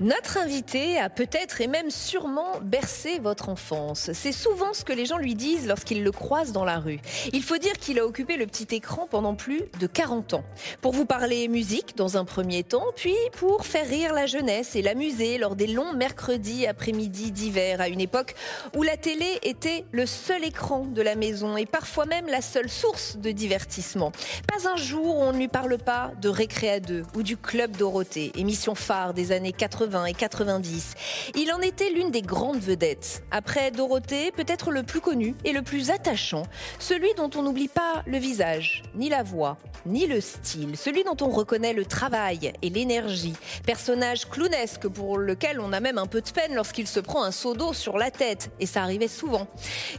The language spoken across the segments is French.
Notre invité a peut-être et même sûrement bercé votre enfance. C'est souvent ce que les gens lui disent lorsqu'ils le croisent dans la rue. Il faut dire qu'il a occupé le petit écran pendant plus de 40 ans. Pour vous parler musique dans un premier temps, puis pour faire rire la jeunesse et l'amuser lors des longs mercredis après-midi d'hiver, à une époque où la télé était le seul écran de la maison et parfois même la seule source de divertissement. Pas un jour où on ne lui parle pas de Récréa 2 ou du Club Dorothée, émission phare des années 80 et 90. Il en était l'une des grandes vedettes. Après Dorothée, peut-être le plus connu et le plus attachant, celui dont on n'oublie pas le visage, ni la voix, ni le style, celui dont on reconnaît le travail et l'énergie. Personnage clownesque pour lequel on a même un peu de peine lorsqu'il se prend un seau d'eau sur la tête, et ça arrivait souvent.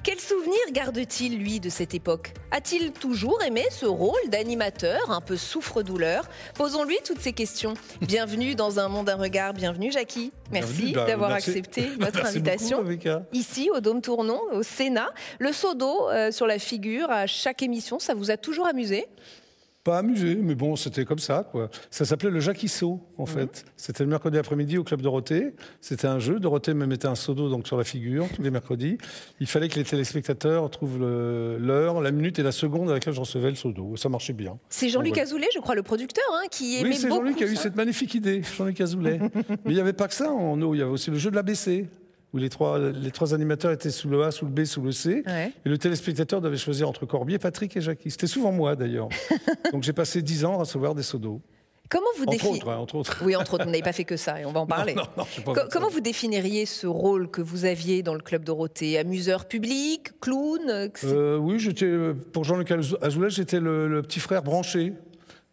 Quel souvenir garde-t-il, lui, de cette époque? A-t-il toujours aimé ce rôle d'animateur, un peu souffre-douleur? Posons-lui toutes ces questions. Bienvenue dans un monde, un regard, bienvenue Jackie. Merci bah, d'avoir accepté notre Merci invitation. beaucoup. Ici, au Dôme Tournon, au Sénat. Le seau d'eau euh, sur la figure à chaque émission, ça vous a toujours amusé? Pas amusé, mais bon, c'était comme ça, quoi. Ça s'appelait le Jacquisso, en Mhm. fait. C'était le mercredi après-midi au Club Dorothée. C'était un jeu. Dorothée me mettait un seau d'eau donc, sur la figure tous les mercredis. Il fallait que les téléspectateurs trouvent l'heure, la minute et la seconde à laquelle je recevais le seau d'eau. Ça marchait bien. C'est Jean-Luc. Azoulay, je crois, le producteur, hein, qui aimait Oui, c'est beaucoup Jean-Luc qui a eu cette magnifique idée, Jean-Luc Azoulay. Mais il n'y avait pas que ça en eau, il y avait aussi le jeu de l'ABC, où les trois, les trois animateurs étaient sous le A, sous le B, sous le C. Ouais. Et le téléspectateur devait choisir entre Corbier, Patrick et Jackie. C'était souvent moi d'ailleurs. Donc j'ai passé dix ans à recevoir des seaux d'eau. Comment vous Entre autres, hein, entre autres. Oui, entre autres, vous n'avez pas fait que ça, et on va en parler. Non, non, Co- comment vous définiriez ce rôle que vous aviez dans le Club Dorothée? Amuseur public, clown euh, Euh, oui, j'étais euh, pour Jean-Luc Azou- Azoulay, j'étais le, le petit frère branché.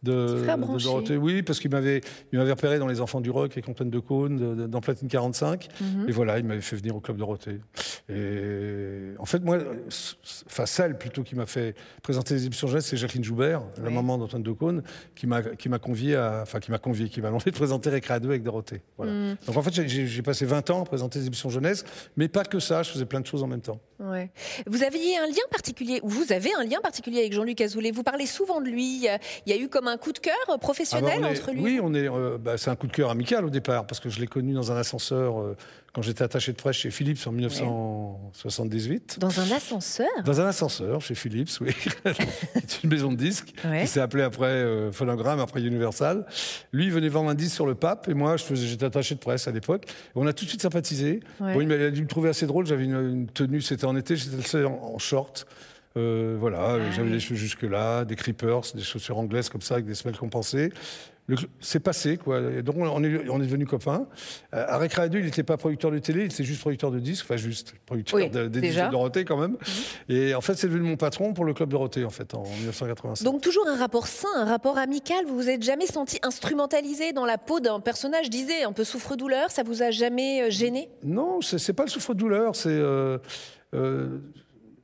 De, frère. Dorothée. Oui, parce qu'il m'avait, il m'avait repéré dans Les Enfants du Rock et Complainte de Cône, dans Platine 45. Mhm. Et voilà, il m'avait fait venir au Club Dorothée. Et en fait, moi, enfin, celle plutôt qui m'a fait présenter les émissions jeunesse, c'est Jacqueline Joubert, la maman d'Antoine de Cône, qui m'a, qui m'a convié à, enfin, qui m'a convié, qui m'a demandé de présenter Récréa 2 avec Dorothée. Voilà. Mm. Donc en fait, j'ai passé 20 ans à présenter les émissions jeunesse, mais pas que ça, je faisais plein de choses en même temps. Ouais. Vous aviez un lien particulier, ou vous avez un lien particulier avec Jean-Luc Azoulay. Vous parlez souvent de lui. Il y a- eu comme un coup de cœur professionnel Ah est- entre lui. Oui, on est. euh, bah, c'est un coup de cœur amical au départ parce que je l'ai connu dans un ascenseur euh, quand j'étais attaché de presse chez Philips en 1978. Dans un ascenseur? Dans un ascenseur chez Philips, oui. C'est une maison de disques Ouais. qui s'est appelée après euh, Phonogramme, après Universal. Lui, il venait vendre un disque sur le pape et moi, j'étais attaché de presse à l'époque. On a tout de suite sympathisé. Ouais. Bon, il a dû me trouver assez drôle. J'avais une, une tenue, c'était en été, j'étais le seul en, en short. Euh, voilà, Ah j'avais oui. les cheveux jusque-là, des creepers, des chaussures anglaises comme ça, avec des semelles compensées. C'est passé, quoi. Et donc, on est, on est devenus copains. Euh, à Récréa 2, il n'était pas producteur de télé, il était juste producteur de disques, enfin, juste producteur Oui, de- des disques de Dorothée, quand même. Et en fait, c'est devenu mon patron pour le Club Dorothée, en fait, en 1985. Donc toujours un rapport sain, un rapport amical. Vous vous êtes jamais senti instrumentalisé dans la peau d'un personnage, disait un peu souffre-douleur. Ça vous a jamais euh, gêné? Non, c'est pas le souffre-douleur, c'est. euh, euh,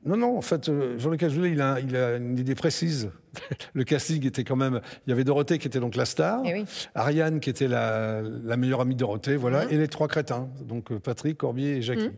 non, non, en fait, Jean-Luc Azoulay, il a, il a une idée précise. Le casting était quand même. Il y avait Dorothée qui était donc la star, Eh oui. Ariane qui était la, la meilleure amie de Dorothée, voilà, Mhm. et les trois crétins, donc euh, Patrick, Corbier et Jackie.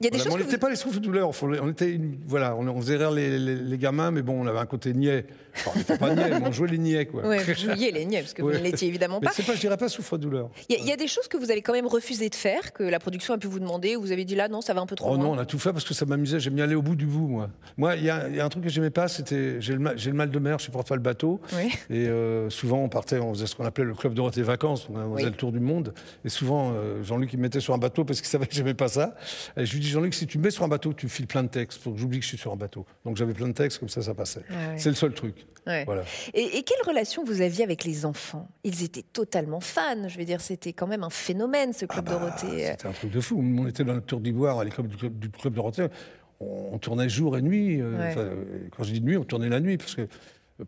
Il y a des Voilà, mais choses on n'était vous... pas les souffres-douleurs, on était, une- voilà, on, on faisait rire les, les- les gamins, mais bon, on avait un côté niais. Enfin, on n'était pas niais, mais on jouait les niais, quoi. Ouais, vous jouiez les niais, parce que vous Ouais. ne l'étiez évidemment Mais pas. c'est pas, je dirais pas souffre-douleur. Il y, a- il y a des choses que vous avez quand même refusé de faire, que la production a pu vous demander, où vous avez dit là, non, ça va un peu trop Oh loin. non, on a tout fait parce que ça m'amusait. J'aime bien aller au bout du bout, moi. Moi, il y, a il y a un truc que j'aimais pas, c'était j'ai le, le mal de mer mère supporte pas le bateau. Oui. Et euh, souvent, on partait, on faisait ce qu'on appelait le club Dorothée Vacances. On faisait Oui. le tour du monde. Et souvent, euh, Jean-Luc, il me mettait sur un bateau parce qu'il savait que j'aimais pas ça. Et je lui dis, Jean-Luc, si tu me mets sur un bateau, tu files plein de textes. Faut que j'oublie que je suis sur un bateau. Donc j'avais plein de textes, comme ça, ça passait. Ah ouais. C'est le seul truc. Ouais. Voilà. Et, et quelle relation vous aviez avec les enfants? Ils étaient totalement fans. Je veux dire, c'était quand même un phénomène, ce Club Ah bah, Dorothée. C'était un truc de fou. On était dans notre tour d'ivoire à l'école du club, du club Dorothée. On, tournait jour et nuit. euh, Ouais. euh, quand je dis nuit, on tournait la nuit. Parce que euh,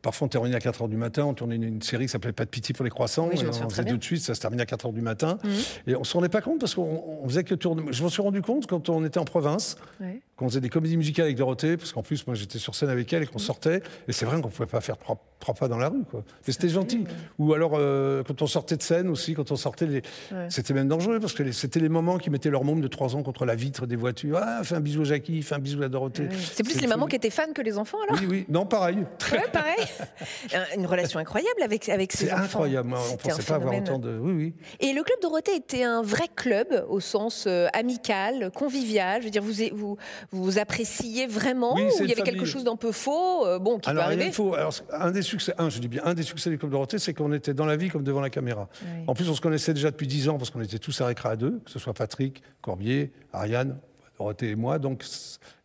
parfois, on terminait à 4 h du matin. On tournait une, une série qui s'appelait Pas de pitié pour les croissants. Oui, et on très faisait tout de suite. Ça se terminait à 4 h du matin. Mhm. Et on se rendait pas compte parce qu'on on faisait que tourner. Je m'en suis rendu compte quand on était en province. Ouais. Quand on faisait des comédies musicales avec Dorothée, parce qu'en plus, moi, j'étais sur scène avec elle et Mhm. qu'on sortait. Et c'est vrai qu'on pouvait pas faire trois, trois pas dans la rue, quoi. C'était gentil. Ou alors, euh, quand on sortait de scène aussi, quand on sortait, les... Ouais. c'était même dangereux, parce que c'était les moments qui mettaient leur môme de 3 ans contre la vitre des voitures. Ah, fais un bisou à Jackie, fais un bisou à Dorothée. Ah. C'est plus les mamans qui étaient fans que les enfants, alors? Oui, oui. Non, pareil. Ouais, pareil. Un- Une relation incroyable avec, avec ces C'est incroyable. On C'était pensait pas avoir autant de. Oui, oui. Et le club Dorothée était un vrai club au sens euh, amical, convivial. Je veux dire, vous vous, vous appréciez vraiment Oui, ou il y avait quelque chose d'un peu faux, euh, bon, qui Alors, peut arriver. faux. Alors, un des succès, un, je dis bien, un des succès du Club Dorothée, c'est qu'on était dans la vie comme devant la caméra. Oui. En plus, on se connaissait déjà depuis 10 ans parce qu'on était tous à Récré à deux, que ce soit Patrick, Corbier, Ariane, Dorothée et moi. Donc,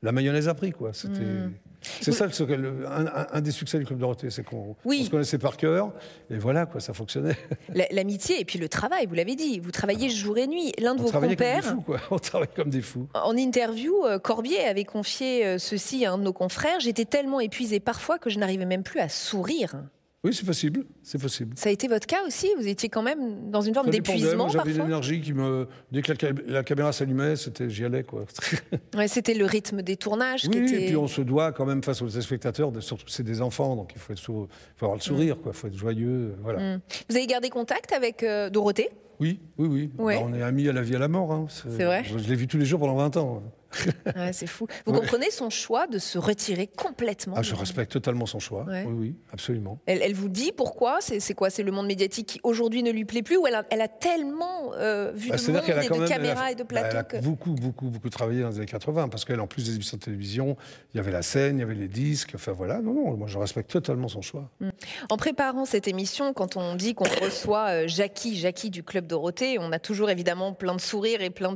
la mayonnaise a pris, quoi. C'était. Hmm. C'est ça le, un, des succès du Club Dorothée, c'est qu'on Oui. se connaissait par cœur, et voilà, quoi, ça fonctionnait. La- L'amitié et puis le travail, vous l'avez dit. Vous travaillez jour et nuit. L'un de On vos travaillait comme des compères, fous, quoi. On travaillait comme des fous. en interview, euh, Corbier avait confié euh, ceci à un de nos confrères. J'étais tellement épuisé parfois que je n'arrivais même plus à sourire. Oui, c'est possible, c'est possible. Ça a été votre cas aussi Vous étiez quand même dans une forme d'épuisement J'avais une énergie qui me. Dès que la, ca- la caméra s'allumait, j'y allais, quoi. Ouais, C'était le rythme des tournages qui Oui, était. et puis on se doit quand même face aux téléspectateurs, de- surtout c'est des enfants, donc il faut, être sou- faut avoir le sourire, quoi, il faut être joyeux, voilà. Mm. Vous avez gardé contact avec euh, Dorothée? Oui, oui, oui. Ouais. Bah, on est amis à la vie à la mort. hein. C'est vrai Je, je l'ai vu tous les jours pendant 20 ans. Ouais, C'est fou. Vous Ouais. comprenez son choix de se retirer complètement Ah, je respecte totalement son choix. Ouais. Oui, oui, absolument. Elle, elle vous dit pourquoi C'est quoi? C'est le monde médiatique qui aujourd'hui ne lui plaît plus Ou elle a, elle a tellement euh, vu Bah, de monde et de même elle a- caméras et de bah, elle plateaux a beaucoup, beaucoup, beaucoup travaillé dans les années 80, parce qu'elle, en plus des émissions de télévision, il y avait la scène, il y avait les disques, enfin voilà. Non, non, moi je respecte totalement son choix. En préparant cette émission, quand on dit qu'on reçoit euh, Jackie, Jackie du Club Dorothée, on a toujours évidemment plein de sourires et plein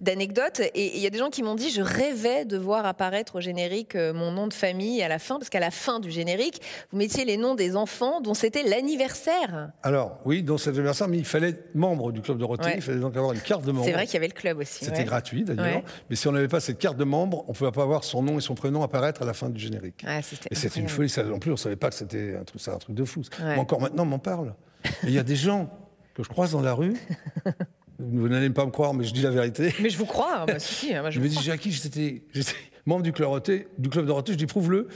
d'anecdotes. Et il y a des gens qui m'ont dit, je rêvais de voir apparaître au générique euh, mon nom de famille à la fin, parce qu'à la fin du générique, vous mettiez les noms des enfants dont c'était l'anniversaire. Alors, oui, dans cet anniversaire, mais il fallait être membre du Club de Ouais. il fallait donc avoir une carte de membre. C'est vrai qu'il y avait le club aussi. C'était ouais. gratuit d'ailleurs, Ouais. mais si on n'avait pas cette carte de membre, on ne pouvait pas voir son nom et son prénom apparaître à la fin du générique. Ah, c'était Et c'était une folie, ça, en plus on ne savait pas que c'était un truc, un truc de fou. Encore maintenant, on m'en parle. Il y a des gens que je croise dans la rue, vous n'allez pas me croire, mais je dis la vérité. Mais je vous crois. hein, bah, si, moi, je Je me vous dis. Jackie, j'étais j'étais membre du Club Dorothée, du Club Dorothée, je dis, prouve-le.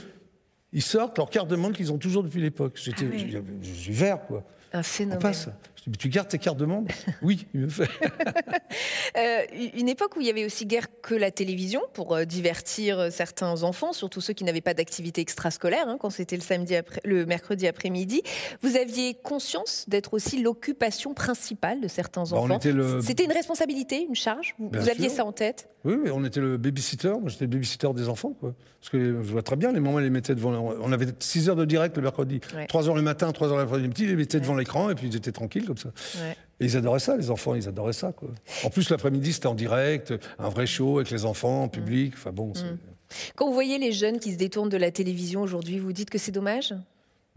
Ils sortent leur carte de membre qu'ils ont toujours depuis l'époque. J'étais, Ah ouais. je je suis vert, quoi. Un On phénomène. passe. Je dis, mais tu gardes tes cartes de membre? Oui, il me fait. Euh, une époque où il y avait aussi guère que la télévision pour euh, divertir euh, certains enfants, surtout ceux qui n'avaient pas d'activité extrascolaire, hein, quand c'était le samedi après, le mercredi après-midi. Vous aviez conscience d'être aussi l'occupation principale de certains Bah, enfants. le- C'était une responsabilité, une charge? Vous, aviez sûr. ça en tête? Oui, oui, on était le babysitter. Moi, j'étais le babysitter des enfants, quoi. Parce que je vois très bien, les mamans, les mettaient devant. On avait 6 heures de direct le mercredi. Ouais. 3 heures le matin, 3 heures l'après-midi, ils les mettaient devant l'écran et puis ils étaient tranquilles comme ça. Ouais. Et ils adoraient ça, les enfants, ils adoraient ça, quoi. En plus, l'après-midi, c'était en direct, un vrai show avec les enfants, en public. Enfin bon, c'est- Quand vous voyez les jeunes qui se détournent de la télévision aujourd'hui, vous dites que c'est dommage?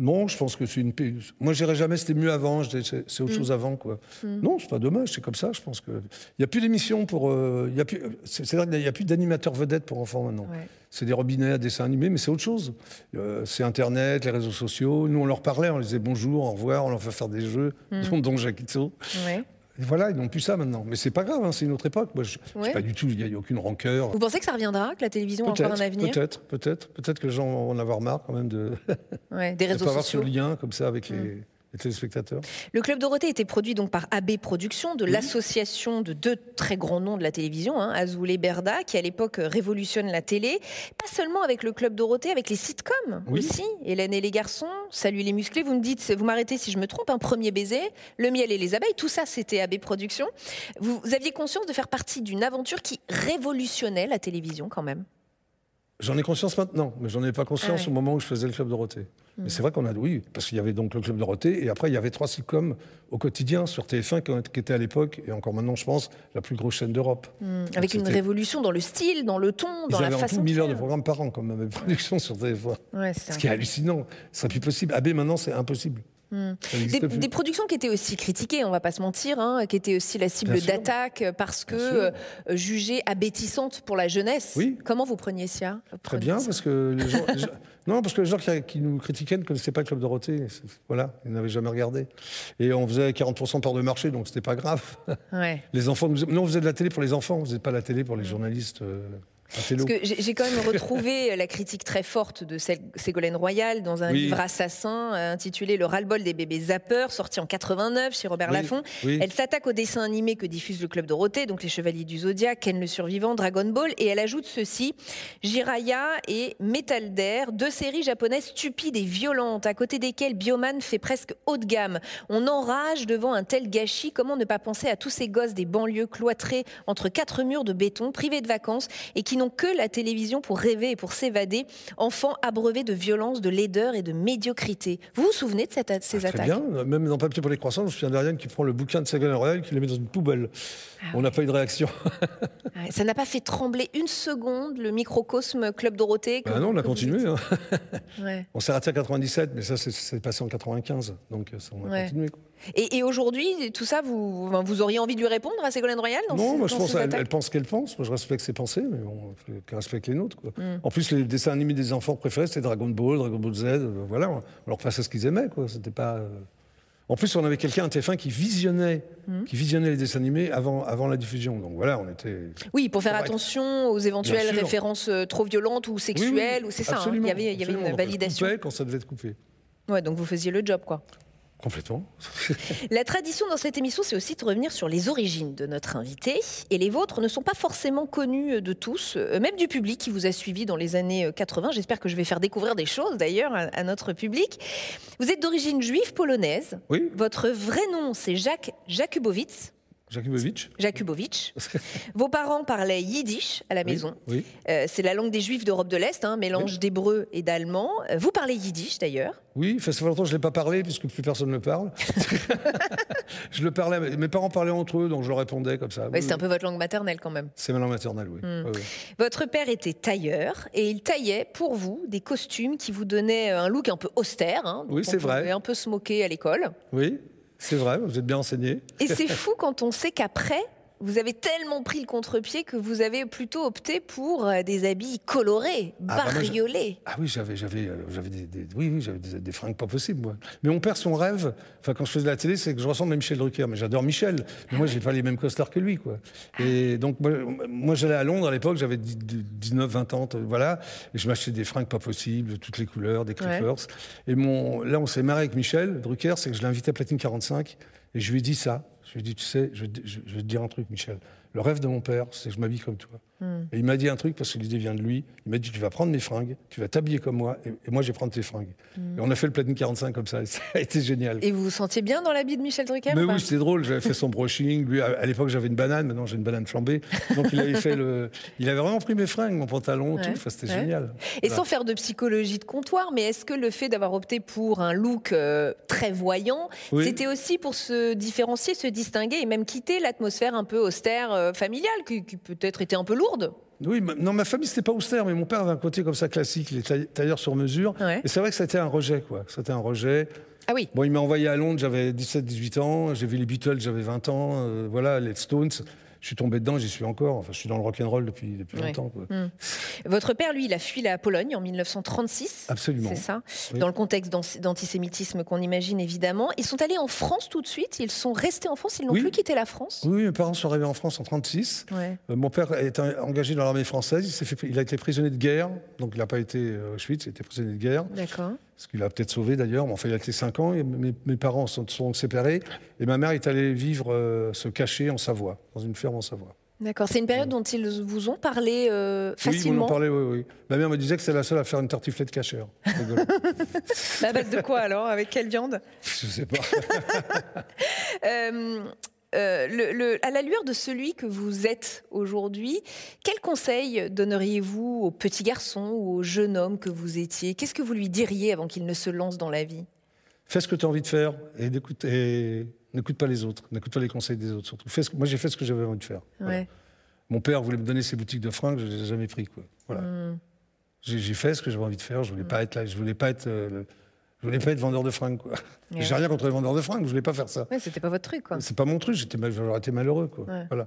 Non, je pense que c'est une. Moi, je dirais jamais c'était mieux avant, c'est autre Mm. chose avant, quoi. Non, c'est pas dommage, c'est comme ça, je pense que. Il n'y a plus d'émissions pour. euh, il y a plus. c'est- C'est-à-dire qu'il n'y a plus d'animateurs vedettes pour enfants maintenant. Ouais. C'est des robinets à dessins animés, mais c'est autre chose. Euh, c'est Internet, les réseaux sociaux. Nous, on leur parlait, on leur disait bonjour, au revoir, on leur fait faire des jeux, Mm. dont Don Jacquito. Ouais. Voilà, ils n'ont plus ça maintenant. Mais c'est pas grave, hein, c'est une autre époque. Moi, je, Ouais. sais pas du tout, il n'y a, aucun rancœur. Vous pensez que ça reviendra, que la télévision a encore un avenir peut-être, peut-être. Peut-être que les gens vont en avoir marre quand même de Ouais, Des ne réseaux pas avoir ce. Mm. lien comme ça avec les, les téléspectateurs. Le Club Dorothée était produit donc par AB Productions, de l'association de deux très grands noms de la télévision, hein, Azoulay Berda, qui à l'époque révolutionne la télé. Pas seulement avec le Club Dorothée, avec les sitcoms Oui. aussi. Hélène et les garçons, Salut les musclés. Vous me dites, vous m'arrêtez si je me trompe, un premier baiser, Le miel et les abeilles, tout ça c'était AB Productions. Vous, vous aviez conscience de faire partie d'une aventure qui révolutionnait la télévision quand même? J'en ai conscience maintenant, mais j'en avais pas conscience Ah ouais. au moment où je faisais le Club Dorothée. Mais c'est vrai qu'on a, oui, parce qu'il y avait donc le Club Dorothée, et après il y avait trois sitcoms au quotidien sur TF1 qui- était à l'époque, et encore maintenant je pense, la plus grosse chaîne d'Europe. Hmm, Avec une révolution dans le style, dans le ton, Ils dans la avaient en façon tout 1000 heures de faire. programme par an, comme même production sur TF1. Ouais, c'est Ce qui est hallucinant. Ce serait plus possible. AB maintenant, c'est impossible. Des, productions qui étaient aussi critiquées, on va pas se mentir, hein, qui étaient aussi la cible d'attaque parce que euh, jugées abétissantes pour la jeunesse. Oui. Comment vous preniez ça Très bien, ça parce que les gens, non, parce que les gens qui, qui nous critiquaient ne connaissaient pas le Club Dorothée. Voilà, ils n'avaient jamais regardé. Et on faisait 40% de part de marché, donc c'était pas grave. Ouais. Les enfants, nous... non, on faisait de la télé pour les enfants, on faisait pas la télé pour les journalistes euh. Parce que j'ai quand même retrouvé la critique très forte de Sé- Ségolène Royal dans un Oui. livre assassin euh, intitulé Le ras-le-bol des bébés zappeurs, sorti en 89 chez Robert Oui, Laffont. oui. Elle s'attaque aux dessins animés que diffuse le Club Dorothée, donc les Chevaliers du Zodiaque, Ken le Survivant, Dragon Ball, et elle ajoute ceci Jiraya et Metal Dare, deux séries japonaises stupides et violentes, à côté desquelles Bioman fait presque haut de gamme. On enrage devant un tel gâchis. Comment ne pas penser à tous ces gosses des banlieues cloîtrés entre quatre murs de béton, privés de vacances et qui n'ont que la télévision pour rêver et pour s'évader, enfants abreuvés de violence, de laideur et de médiocrité. Vous vous souvenez de cette- ces Ah, Très attaques bien, même dans Papier pour les croissants, je me souviens d'Ariane qui prend le bouquin de Ségolène Royal, qui le met dans une poubelle. Ah on n'a pas eu de réaction. Ouais, Ça n'a pas fait trembler une seconde le microcosme Club Dorothée que Ah vous- non, on a continué. hein. Ouais. On s'est arrêté à 97, mais ça, c'est- c'est passé en 95. Donc, ça, on a continué. quoi. Et, et aujourd'hui, tout ça, vous, auriez envie de lui répondre à Ségolène Royal dans non, moi je pense qu'elle elle pense qu'elle pense. Moi je respecte ses pensées, mais bon, qu'elle respecte les nôtres. quoi. Mm. En plus, les dessins animés des enfants préférés, c'était Dragon Ball, Dragon Ball Z. euh, voilà, on leur passait ce qu'ils aimaient. Quoi. C'était pas. euh, En plus, on avait quelqu'un à TF1 qui visionnait, Mm. qui visionnait les dessins animés avant, avant la diffusion. Donc voilà, on était. Oui, pour faire attention aux éventuelles références euh, trop violentes ou Oui, sexuelles, oui, ou c'est ça. hein. Il y avait, il y avait absolument. une validation. coupait quand ça devait être coupé. Ouais, donc vous faisiez le job, quoi. Complètement. La tradition dans cette émission, c'est aussi de revenir sur les origines de notre invité. Et les vôtres ne sont pas forcément connues de tous, euh, même du public qui vous a suivi dans les années euh, 80. J'espère que je vais faire découvrir des choses d'ailleurs à, à notre public. Vous êtes d'origine juive polonaise. Oui, Votre vrai nom, c'est Jacques Jakubowicz. Jakubowicz. Jakubowicz. Vos parents parlaient yiddish à la maison. Oui. Euh, c'est la langue des juifs d'Europe de l'Est, hein, mélange d'hébreu et d'allemand. Euh, Vous parlez yiddish d'ailleurs. Oui, ça fait longtemps que je ne l'ai pas parlé, puisque plus personne ne le parle. je le parlais, mes parents parlaient entre eux, donc je leur répondais comme ça. Ouais, c'est un peu votre langue maternelle quand même. C'est ma langue maternelle, oui. Hmm. Votre père était tailleur et il taillait pour vous des costumes qui vous donnaient un look un peu austère. hein, Oui, on c'est vrai. pouvait un peu se moquer à l'école. Oui, c'est vrai, vous êtes bien enseigné. Et c'est fou quand on sait qu'après, vous avez tellement pris le contre-pied que vous avez plutôt opté pour euh, des habits colorés, Ah, bah, moi, bariolés. Ah oui, j'avais, j'avais, euh, j'avais des, des- oui, oui, j'avais des, des fringues pas possibles, moi. Mais mon père, son rêve, enfin, quand je faisais de la télé, c'est que je ressemble à Michel Drucker. Mais j'adore Michel. Mais moi, j'ai pas les mêmes costards que lui, quoi. Et donc, moi, moi, j'allais à Londres à l'époque, j'avais 10 19, 20 ans, voilà. Et je m'achetais des fringues pas possibles, toutes les couleurs, des Clippers. Et mon, là, on s'est marré avec Michel Drucker, c'est que je l'ai invité à Platine 45. Et je lui ai dit ça. Je lui ai dit, tu sais, je, je vais te dire un truc, Michel. Le rêve de mon père, c'est que je m'habille comme toi. Et il m'a dit un truc parce que l'idée vient de lui. Il m'a dit Tu vas prendre mes fringues, tu vas t'habiller comme moi, et, et moi je vais prendre tes fringues. Et on a fait le platine 45 comme ça, et ça a été génial. Et vous vous sentiez bien dans l'habit de Michel Drucker Mais oui, c'était drôle. J'avais fait son brushing. Lui, à, à l'époque, j'avais une banane. Maintenant, j'ai une banane flambée. Donc, il avait fait le. Il avait vraiment pris mes fringues, mon pantalon, Ouais, tout. Enfin, c'était ouais. génial. Et Voilà. sans faire de psychologie de comptoir, mais est-ce que le fait d'avoir opté pour un look euh, très voyant, Oui. c'était aussi pour se différencier, se distinguer et même quitter l'atmosphère un peu austère euh, familiale, qui, qui peut-être était un peu lourde Oui, ma- non, ma famille, c'était pas austère, mais mon père avait un côté comme ça classique, les taille- tailleurs sur mesure. Ouais. Et c'est vrai que c'était un rejet, quoi. C'était un rejet. Ah oui. Bon, il m'a envoyé à Londres, j'avais 17-18 ans. J'ai vu les Beatles, j'avais 20 ans. euh, voilà, les Stones. Je suis tombé dedans, j'y suis encore. Enfin, je suis dans le rock'n'roll depuis, depuis Ouais. longtemps, quoi. Votre père, lui, il a fui la Pologne en 1936. Absolument. C'est ça, Oui. dans le contexte d'an- d'antisémitisme qu'on imagine évidemment. Ils sont allés en France tout de suite, ils sont restés en France, ils n'ont Oui. plus quitté la France. Oui, mes parents sont arrivés en France en 36. Ouais. Euh, mon père est engagé dans l'armée française. Il, s'est fait- il a été prisonnier de guerre. Donc, il n'a pas été euh, Auschwitz, il a été prisonnier de guerre. D'accord. Ce qu'il a peut-être sauvé d'ailleurs. Mais enfin, il a été 5 ans. Et mes, mes parents sont, sont séparés. Et ma mère est allée vivre, euh, se cacher en Savoie, dans une ferme en Savoie. D'accord. C'est une période dont ils vous ont parlé euh, Oui, ils m'en facilement. ont parlé, oui, oui. Ma mère me disait que c'est la seule à faire une tartiflette cachère. Rigolo. À base de quoi alors? Avec quelle viande? Je sais pas. Euh, euh, le- le- à la lueur de celui que vous êtes aujourd'hui, quel conseil donneriez-vous au petit garçon ou au jeune homme que vous étiez? Qu'est-ce que vous lui diriez avant qu'il ne se lance dans la vie? Fais ce que tu as envie de faire et n'écoute et n'écoute pas les autres. N'écoute pas les conseils des autres, surtout. Fais ce que- moi, j'ai fait ce que j'avais envie de faire. Voilà. Mon père voulait me donner ses boutiques de fringues, je ne les ai jamais pris. Quoi. Voilà. Hmm. J'ai j'ai fait ce que j'avais envie de faire. Je voulais pas être là. Je voulais pas être. euh, le- je voulais pas être vendeur de fringues. Quoi. Ouais. J'ai rien contre les vendeurs de fringues. Je voulais pas faire ça. Ouais, c'était pas votre truc, quoi. C'est pas mon truc. J'étais mal- j'aurais été malheureux. Quoi. Ouais. Voilà.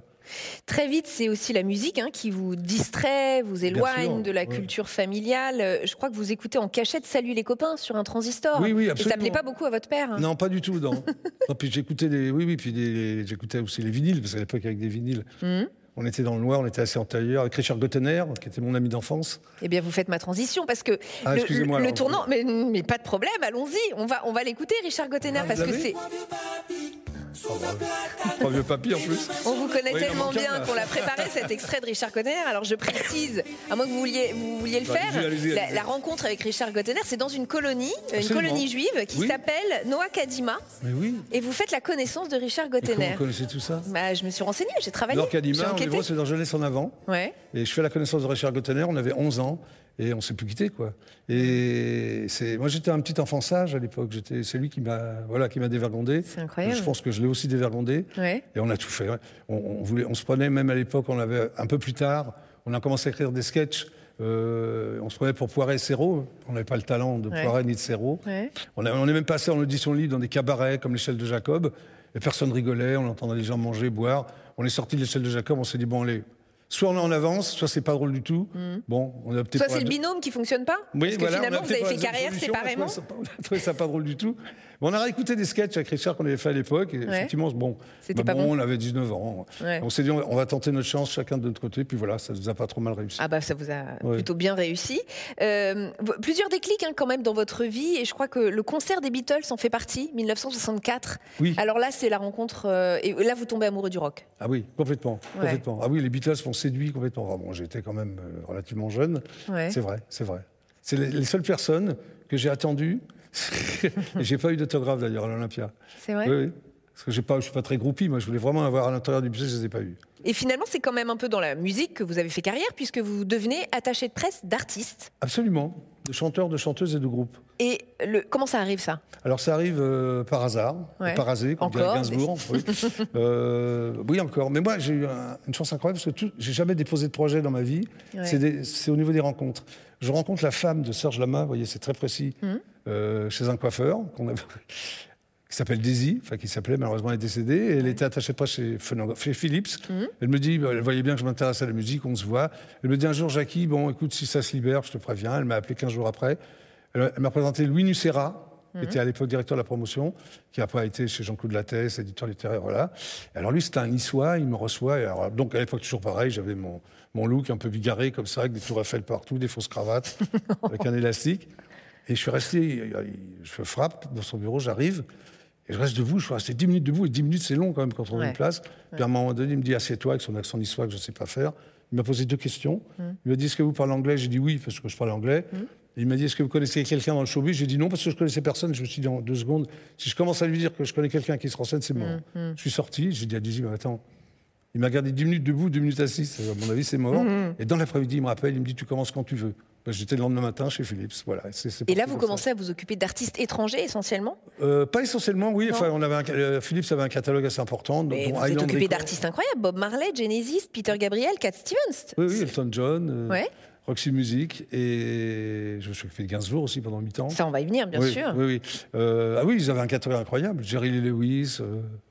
Très vite, c'est aussi la musique hein, qui vous distrait, vous éloigne sûr, de la culture familiale. Je crois que vous écoutez en cachette Salut les copains sur un transistor. Oui, oui, Et ça absolument. plaît pas beaucoup à votre père. hein. Non, pas du tout. Non. non puis j'écoutais des. Oui, oui. Puis des- j'écoutais aussi les vinyles parce qu'à l'époque avec des vinyles. Mhm. On était dans le noir, on était assis en tailleur avec Richard Gottener, qui était mon ami d'enfance. Eh bien, vous faites ma transition parce que Ah, le, excusez-moi, le alors. tournant, mais, mais pas de problème, allons-y. On va, on va l'écouter, Richard Gottener, Ah, parce que c'est. Trois vieux papy en plus. On vous connaît Oui, tellement bien qu'on l'a préparé cet extrait de Richard Gottener. Alors je précise, à moins que vous vouliez, vous vouliez le Bah, faire, la, rencontre avec Richard Gottener, c'est dans une colonie, une colonie juive qui Oui. s'appelle Noah Kadima, Mais oui. et vous faites la connaissance de Richard Gottener. vous connaissez tout ça Bah, je me suis renseignée, j'ai travaillé. J'ai Kadima, c'est dans Jeunesse en avant. Ouais. Et je fais la connaissance de Richard Gottener, on avait 11 ans. Et on s'est plus quitté, quoi. Et c'est, moi, j'étais un petit enfant sage à l'époque. J'étais, c'est lui qui m'a, voilà, qui m'a dévergondé. C'est incroyable. Je pense que je l'ai aussi dévergondé. Ouais. Et on a tout fait. On, on voulait, on se prenait même à l'époque, on avait un peu plus tard, on a commencé à écrire des sketchs. euh, on se prenait pour Poiret et Serrault. On n'avait pas le talent de Ouais. Poiret ni de Serrault. Ouais. On, a- on est même passé en audition libre dans des cabarets comme l'échelle de Jacob. Et personne rigolait, on entendait les gens manger, boire. On est sorti de l'échelle de Jacob, on s'est dit, bon, allez, soit on est en avance, soit c'est pas drôle du tout. Bon, on a opté Soit c'est le binôme qui fonctionne pas oui, Parce que voilà, finalement, vous avez fait carrière solution, séparément. On a trouvé ça on a trouvé ça pas drôle du tout. On a réécouté des sketchs avec Richard qu'on avait fait à l'époque. Et effectivement, bon, bah pas bon. on avait 19 ans. Ouais. On s'est dit, on va, tenter notre chance chacun de notre côté. Puis voilà, ça nous a pas trop mal réussi. Ah bah ça vous a Ouais. plutôt bien réussi. Euh, plusieurs déclics hein, quand même dans votre vie et je crois que le concert des Beatles en fait partie, 1964. Oui. Alors là c'est la rencontre euh, et là vous tombez amoureux du rock. Ah oui, complètement, complètement. Ah oui, les Beatles m'ont séduit complètement. Ah bon, j'étais quand même euh, relativement jeune. C'est vrai, c'est vrai. C'est les, les seules personnes que j'ai attendues. J'ai pas eu d'autographe d'ailleurs à l'Olympia. C'est vrai? Oui, oui. Parce que j'ai pas, je suis pas très groupie. Moi, je voulais vraiment avoir à l'intérieur du musée, je les ai pas eu. Et finalement c'est quand même un peu dans la musique que vous avez fait carrière puisque vous devenez attaché de presse d'artistes. Absolument. De chanteurs, de chanteuses et de groupes. Et le, comment ça arrive ça? Alors ça arrive euh, par hasard, Ouais. par hasard, comme dirait Gainsbourg. Oui. Euh, oui, encore. Mais moi, j'ai eu un- une chance incroyable parce que j'ai jamais déposé de projet dans ma vie. Ouais. C'est des- au niveau des rencontres. Je rencontre la femme de Serge Lama, vous voyez, c'est très précis, Mhm. Euh, chez un coiffeur qu'on qui s'appelle Daisy, enfin qui s'appelait, malheureusement elle est décédée, et elle était attachée de presse chez, chez Philips. Mhm. Elle me dit, bah, elle voyait bien que je m'intéresse à la musique, on se voit. Elle me dit un jour, Jackie, bon, écoute, si ça se libère, je te préviens. Elle m'a appelé 15 jours après. Elle, elle m'a présenté Louis Nucera, qui était à l'époque directeur de la promotion, qui après a été chez Jean-Claude Lattès, éditeur littéraire, voilà. Alors lui, c'était un niçois, il me reçoit. Et alors, donc à l'époque, toujours pareil, j'avais mon, mon look un peu bigarré comme ça, avec des tours Eiffel partout, des fausses cravates, avec un élastique. Et je suis resté, je frappe dans son bureau, j'arrive, et je reste debout, je suis resté 10 minutes debout, et 10 minutes c'est long quand même quand on Ouais. une place. Puis à un moment donné, il me dit assieds-toi avec son accent niçois que je ne sais pas faire. Il m'a posé deux questions. Il m'a dit est-ce que vous parlez anglais? J'ai dit oui, parce que je parle anglais. Il m'a dit est-ce que vous connaissez quelqu'un dans le showbiz? J'ai dit non, parce que je connaissais personne. Je me suis dit en deux secondes, si je commence à lui dire que je connais quelqu'un qui se renseigne, c'est mort. Je suis sorti, j'ai dit à Dizzy, mais attends. Il m'a gardé 10 minutes debout, 2 minutes assis. À mon avis, c'est mort. Et dans l'après-midi, il me rappelle, il me dit tu commences quand tu veux. Ben, J'étais le lendemain matin chez Philips. Voilà. Et là vous ça. commencez à vous occuper d'artistes étrangers essentiellement? Euh, pas essentiellement, oui. Non. Enfin, on avait un, euh, Philips avait un catalogue assez important. Mais dont vous êtes occupé d'artistes incroyables Bob Marley, Genesis, Peter Gabriel, Cat Stevens. Oui, oui, Elton John, euh, Ouais. Roxy Music, et je me suis occupé de Gainsbourg aussi pendant 8 ans. Ça on va y venir bien oui, sûr. Oui, oui. Euh, ah oui, ils avaient un catalogue incroyable. Jerry Lee Lewis,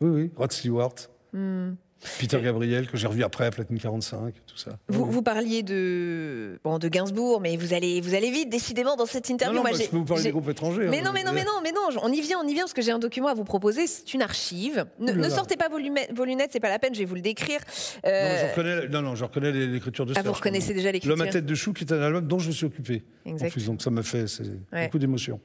oui, oui, Rod Stewart, Hmm. Peter Gabriel, que j'ai revu après à Platine 45, tout ça. Vous, Oui. vous parliez de, bon, de Gainsbourg, mais vous allez, vous allez vite, décidément, dans cette Non, interview. non, Moi, bah, j'ai- je peux vous parler des groupes étrangers. Mais hein. non, mais non, mais non, mais non, on y vient, on y vient, parce que j'ai un document à vous proposer, c'est une archive. Ne, là. sortez pas vos, lunettes, vos lunettes, c'est pas la peine, je vais vous le décrire. Non, Euh, je reconnais, non, non, je reconnais l'écriture de ah, vous reconnaissez déjà L'homme l'écriture à tête de chou, qui est un album dont je me suis occupé. En Exact. plus, donc ça m'a fait Ouais. beaucoup d'émotions.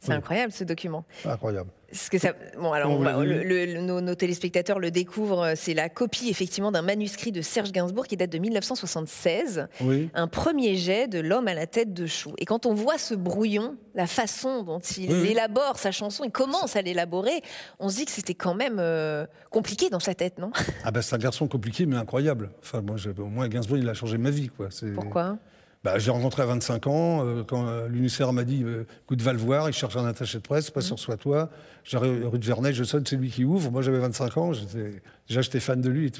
C'est Oui. incroyable ce document. Incroyable. Parce que ça, bon, alors on va- le- le- nos, nos téléspectateurs le découvrent. C'est la copie effectivement d'un manuscrit de Serge Gainsbourg qui date de 1976. Oui. Un premier jet de l'homme à la tête de chou. Et quand on voit ce brouillon, la façon dont il Oui, élabore sa chanson, il commence à l'élaborer, on se dit que c'était quand même euh, compliqué dans sa tête, non? Ah ben, c'est un garçon compliqué, mais incroyable. Enfin, moi, au moins, Gainsbourg, il a changé ma vie. Quoi. Pourquoi? Bah, J'ai rencontré à 25 ans, euh, quand euh, l'UNICEF m'a dit euh, écoute, va le voir, il cherche un attaché de presse, Mmh. pas sur soit toi. J'arrive rue de Verneuil, je sonne, c'est lui qui ouvre. Moi, j'avais 25 ans, j'étais- déjà, j'étais fan de lui.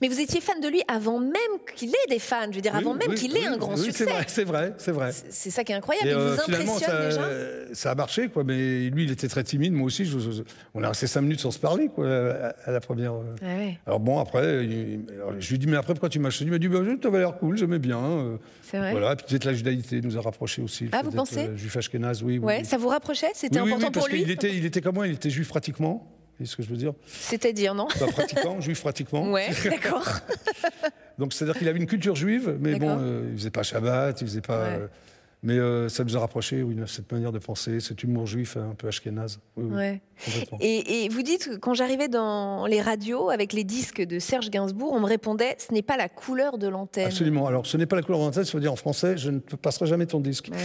Mais vous étiez fan de lui avant même qu'il ait des fans, je veux dire, avant même oui, qu'il ait oui, un grand oui, succès. C'est vrai, c'est vrai, c'est ça qui est incroyable. Et, il euh, vous finalement, impressionne ça, déjà ça a marché, quoi. Mais lui, il était très timide. Moi aussi, je- je- on a resté cinq minutes sans se parler, quoi, à, à la première. euh. Ah Alors bon, après, il- alors, je lui dis mais après pourquoi tu m'as choisi? Il m'a dit bah, tu avais l'air cool, j'aimais bien. euh, c'est vrai. Voilà, puis peut-être la judaïté nous a rapprochés aussi. Ah, vous pensez? euh, Juif ashkénaze, oui. Ouais, ça vous rapprochait? C'était important oui, parce pour lui? qu'il était, il était comme moi, il était juif pratiquement. Ce que je veux dire? C'est-à-dire, non? Pas pratiquant, juif pratiquement. Ouais, d'accord. Donc c'est-à-dire qu'il avait une culture juive, mais bon, euh, il faisait pas Shabbat, il faisait pas. Ouais. Mais euh, ça nous a rapprochés, oui, cette manière de penser, cet humour juif un peu ashkénaze. Oui, Ouais. Et, et vous dites que quand j'arrivais dans les radios avec les disques de Serge Gainsbourg, on me répondait ce n'est pas la couleur de l'antenne. Absolument. Alors, ce n'est pas la couleur de la tête, ça veut dire en français, je ne passerai jamais ton disque. Ouais.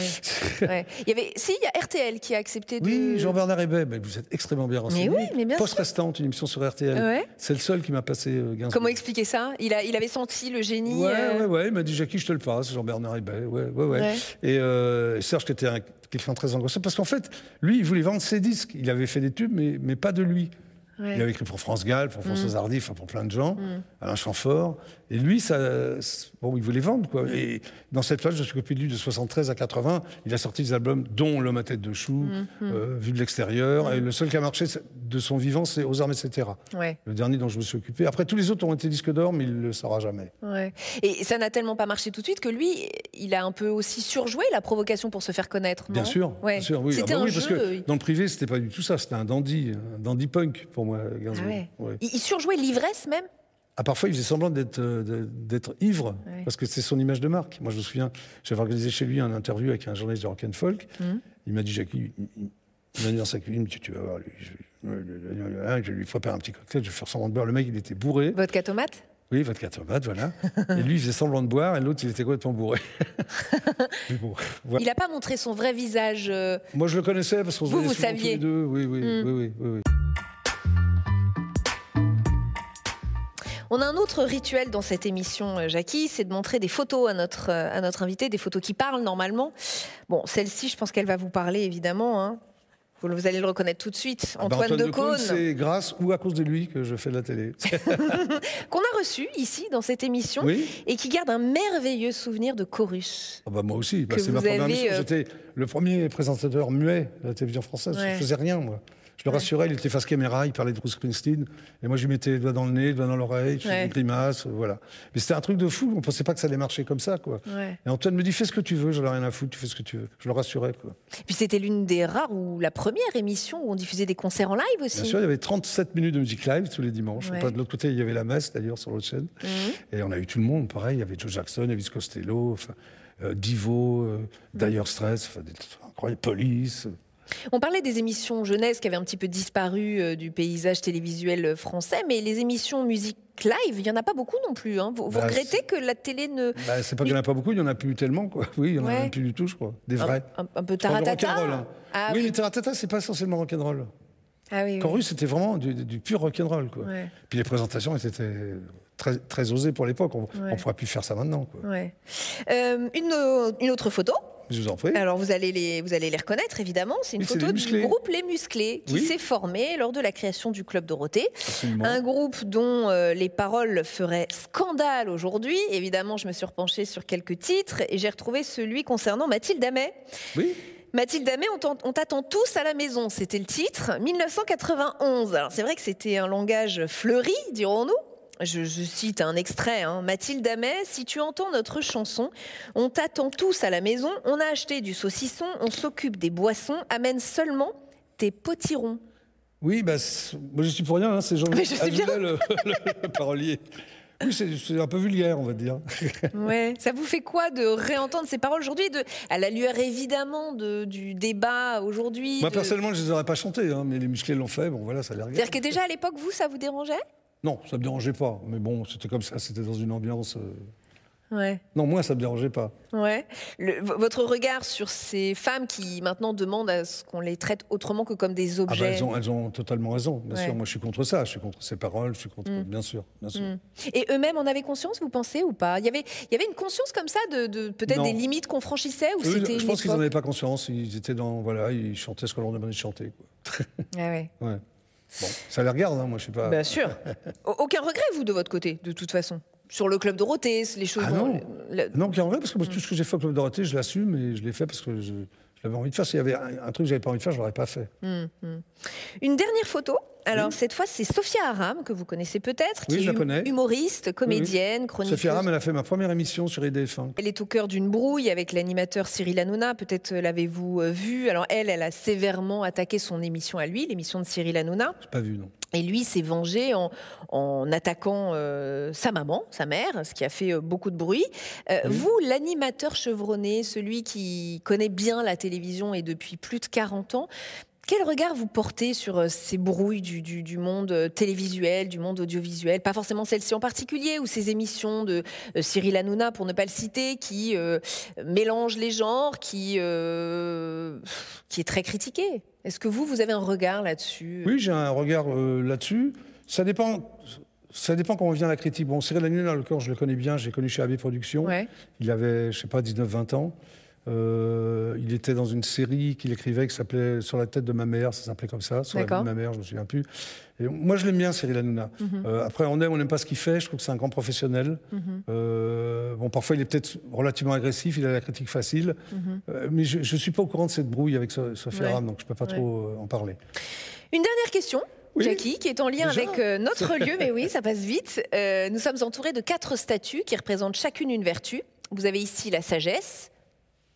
Ouais. Il y avait, si, il y a RTL qui a accepté de. Oui, Jean-Bernard Hébet, mais vous êtes extrêmement bien renseigné. oui, mais bien Poste sûr. restante, une émission sur RTL. C'est le seul qui m'a passé euh, Gainsbourg. Comment expliquer ça? Il, a, il avait senti le génie. Ouais, euh, ouais, ouais. Il m'a dit Jackie, je te le passe, Jean-Bernard Hébet. Ouais, ouais, ouais. Ouais. Et euh, Serge, qui était un- quelqu'un de très angoissant, parce qu'en fait, lui, il voulait vendre ses disques. Il avait fait des tubes, mais, mais pas de lui. ouais. Il avait écrit pour France Gall, pour Mm. François Hardy, enfin pour plein de gens, Alain Chamfort. Et lui, ça, bon, il voulait vendre. Quoi. Et dans cette page, je suis copié de lui de 73 à 80. Il a sorti des albums, dont L'homme à tête de chou, Mm, euh, Vu de l'extérieur. Et le seul qui a marché de son vivant, c'est Aux armes, etc. Ouais, Le dernier dont je me suis occupé. Après, tous les autres ont été disques d'or, mais il ne le saura jamais. ouais. Et ça n'a tellement pas marché tout de suite que lui, il a un peu aussi surjoué la provocation pour se faire connaître. Bien sûr, Ouais. bien sûr, oui. Ah C'était bah un oui, jeu. parce que dans le privé, c'était pas du tout ça. C'était un dandy, un dandy punk pour moi, Gainsbourg. Ah. Il, il surjouait l'ivresse même? Ah, parfois, il faisait semblant d'être euh, ivre, Ouais. parce que c'est son image de marque. Moi, je me souviens, j'avais organisé chez lui un interview avec un journaliste de rock and folk. Mhm. Il m'a dit, Jackie, il, m'a dit dans sa cuisine, tu, tu vas voir, lui, je, vais- lui préparer un petit cocktail, je vais faire semblant de boire. Le mec, il était bourré. Vodka tomate Oui, vodka tomate, voilà. et lui, il faisait semblant de boire, et l'autre, il était complètement bourré. Bon, voilà. Il n'a pas montré son vrai visage. euh, Moi, je le connaissais parce qu'on se voyait vous tous les deux. Oui, oui, Mhm. oui, oui, oui, oui. On a un autre rituel dans cette émission, euh, Jackie, c'est de montrer des photos à notre, euh, à notre invité, des photos qui parlent normalement. Bon, celle-ci, je pense qu'elle va vous parler évidemment. hein. Vous, vous allez le reconnaître tout de suite. Ah Antoine, de Decaune, Caunes, c'est grâce ou à cause de lui que je fais de la télé. qu'on a reçu ici dans cette émission oui et qui garde un merveilleux souvenir de Chorus. Ah bah moi aussi, Bah, c'est ma première euh, J'étais le premier présentateur muet de la télévision française. Ouais. Je faisais rien, moi. Je le rassurais, il était face caméra, il parlait de Bruce Springsteen. Et moi, je lui mettais les doigts dans le nez, les doigts dans l'oreille, je faisais des grimaces, voilà. Mais c'était un truc de fou, on pensait pas que ça allait marcher comme ça, quoi. Et Antoine me dit, fais ce que tu veux, j'en ai rien à foutre, tu fais ce que tu veux. Je le rassurais, quoi. Puis c'était l'une des rares ou la première émission où on diffusait des concerts en live aussi. Bien sûr, il y avait 37 minutes de musique live tous les dimanches. Ouais. De l'autre côté, il y avait la messe, d'ailleurs, sur l'autre chaîne. Mhm. Et on a eu tout le monde, pareil. Il y avait Joe Jackson, Elvis Costello, enfin, euh, Divo, euh, Dire Straits, enfin, des trucs incroyables, Police. On parlait des émissions jeunesse qui avaient un petit peu disparu euh, du paysage télévisuel français, mais les émissions musique live, il n'y en a pas beaucoup non plus. hein. Vous, Bah, regrettez que la télé ne. Bah, c'est pas qu'il n'y en a pas beaucoup, il n'y en a plus tellement, quoi. Oui, il n'y en a Ouais. même plus du tout, je crois. Des vrais. Un, un- un peu taratata. hein. Ah oui, oui. mais Taratata, c'est pas essentiellement rock'n'roll. Ah oui, oui. Chorus, c'était vraiment du, du pur rock'n'roll, quoi. Ouais, Puis les présentations étaient très, très osées pour l'époque. On Ouais. ne pourrait plus faire ça maintenant, quoi. Euh, une, une autre photo. Je vous en prie. Alors vous allez les, vous allez les reconnaître évidemment. C'est une Oui, photo du groupe Les Musclés qui Oui. s'est formé lors de la création du Club Dorothée. Absolument. Un groupe dont euh, les paroles feraient scandale aujourd'hui. Évidemment, je me suis repenchée sur quelques titres et j'ai retrouvé celui concernant Mathilde Amet. Oui. Mathilde t'en- on t'attend tous à la maison, c'était le titre. 1991. Alors c'est vrai que c'était un langage fleuri, dirons-nous. Je, je cite un extrait. hein. Mathilde Amet, si tu entends notre chanson, on t'attend tous à la maison. On a acheté du saucisson, on s'occupe des boissons. Amène seulement tes potirons. Oui, bah, moi je suis pour rien, hein, c'est Jean Mais je le, le- le parolier. Oui, c'est un peu vulgaire, on va dire. ouais. Ça vous fait quoi de réentendre ces paroles aujourd'hui, à la lueur évidemment de, du débat aujourd'hui Moi, personnellement, je ne les aurais pas chantées, hein, mais les musclés l'ont fait, bon voilà, ça les regarde. C'est-à-dire que déjà à l'époque, vous, ça vous dérangeait? Non, ça ne me dérangeait pas. Mais bon, c'était comme ça, c'était dans une ambiance. Euh, Ouais. Non, moi, ça ne me dérangeait pas. Ouais. votre regard sur ces femmes qui maintenant demandent à ce qu'on les traite autrement que comme des objets. Ah bah, elles, ont, totalement raison, bien sûr. Moi, je suis contre ça. Je suis contre ces paroles. Je suis contre, mm. bien sûr, bien sûr. Mm. Et eux-mêmes en avaient conscience, vous pensez ou pas? Il y avait, il y avait une conscience comme ça de, peut-être des limites qu'on franchissait ou Je pense qu'ils n'en avaient pas conscience. Ils étaient dans, voilà, ils chantaient ce qu'on leur demandait de chanter. Quoi. Ah ouais. ouais. Bon, ça les regarde, hein, moi, je sais pas. Bien sûr. Aucun regret, vous, de votre côté, de toute façon sur le club Dorothée, les choses. Ah non, non, parce que tout ce que j'ai fait au club Dorothée, je l'assume et je l'ai fait parce que je, j'avais envie de faire. S'il y avait un, truc que j'avais pas envie de faire, je l'aurais pas fait. Hum, hum. Une dernière photo. Alors cette fois, c'est Sophia Aram que vous connaissez peut-être, qui est humoriste, comédienne, chroniqueuse. Sophia Aram, elle a fait ma première émission sur IDF1. Elle est au cœur d'une brouille avec l'animateur Cyril Hanouna. Peut-être l'avez-vous euh, vu. Alors elle, elle a sévèrement attaqué son émission à lui, l'émission de Cyril Hanouna. J'ai pas vu non. Et lui s'est vengé en, attaquant euh, sa maman, sa mère, ce qui a fait euh, beaucoup de bruit. Vous, l'animateur chevronné, celui qui connaît bien la télévision et depuis plus de 40 ans, quel regard vous portez sur euh, ces brouilles du, monde euh, télévisuel, du monde audiovisuel? Pas forcément celle-ci en particulier, ou ces émissions de euh, Cyril Hanouna, pour ne pas le citer, qui mélangent les genres, qui, qui est très critiqué? Est-ce que vous, vous avez un regard là-dessus? Oui, j'ai un regard là-dessus. Ça dépend. Ça dépend comment vient la critique. Bon, Cyril Hanouna, le corps, je le connais bien, j'ai connu chez AB Productions. Il avait, je sais pas, 19-20 ans. Euh, il était dans une série qu'il écrivait qui s'appelait Sur la tête de ma mère, ça s'appelait comme ça, Sur la tête de ma mère, je me souviens plus. Et moi, je l'aime bien, Cyril Hanouna. Mhm. Euh, après, on aime, on n'aime pas ce qu'il fait. Je trouve que c'est un grand professionnel. Mhm. Euh, bon, parfois, il est peut-être relativement agressif. Il a la critique facile. Mhm. mais je ne suis pas au courant de cette brouille avec Sophie ouais. donc je ne peux pas trop en parler. Une dernière question. Jackie, qui est en lien avec notre lieu, mais oui, ça passe vite. nous sommes entourés de quatre statues qui représentent chacune une vertu. Vous avez ici la sagesse,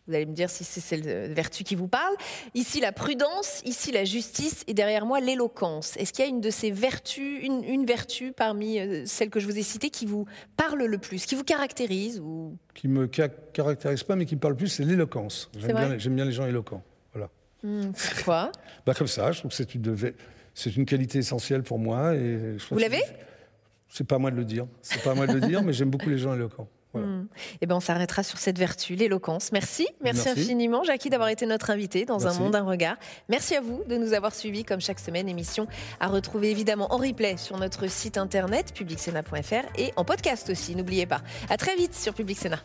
vous allez me dire si c'est cette vertu qui vous parle. Ici, la prudence, ici, la justice, et derrière moi, l'éloquence. Est-ce qu'il y a une de ces vertus, une, vertu parmi euh, celles que je vous ai citées qui vous parle le plus, qui vous caractérise ou... Qui me caractérise pas, mais qui me parle le plus, c'est l'éloquence. J'aime bien, les gens éloquents. Voilà. Hmm, pourquoi? Bah Comme ça, je trouve que c'est une, qualité essentielle pour moi. Et vous l'avez? C'est pas à moi de le dire. C'est pas à moi de le dire, mais j'aime beaucoup les gens éloquents. Hmm. eh ben on s'arrêtera sur cette vertu, l'éloquence. Merci. merci, infiniment, Jackie, d'avoir été notre invité dans un monde, un regard. Merci à vous de nous avoir suivis comme chaque semaine. Émission à retrouver évidemment en replay sur notre site internet publicsena.fr et en podcast aussi. N'oubliez pas. À très vite sur Public Sénat.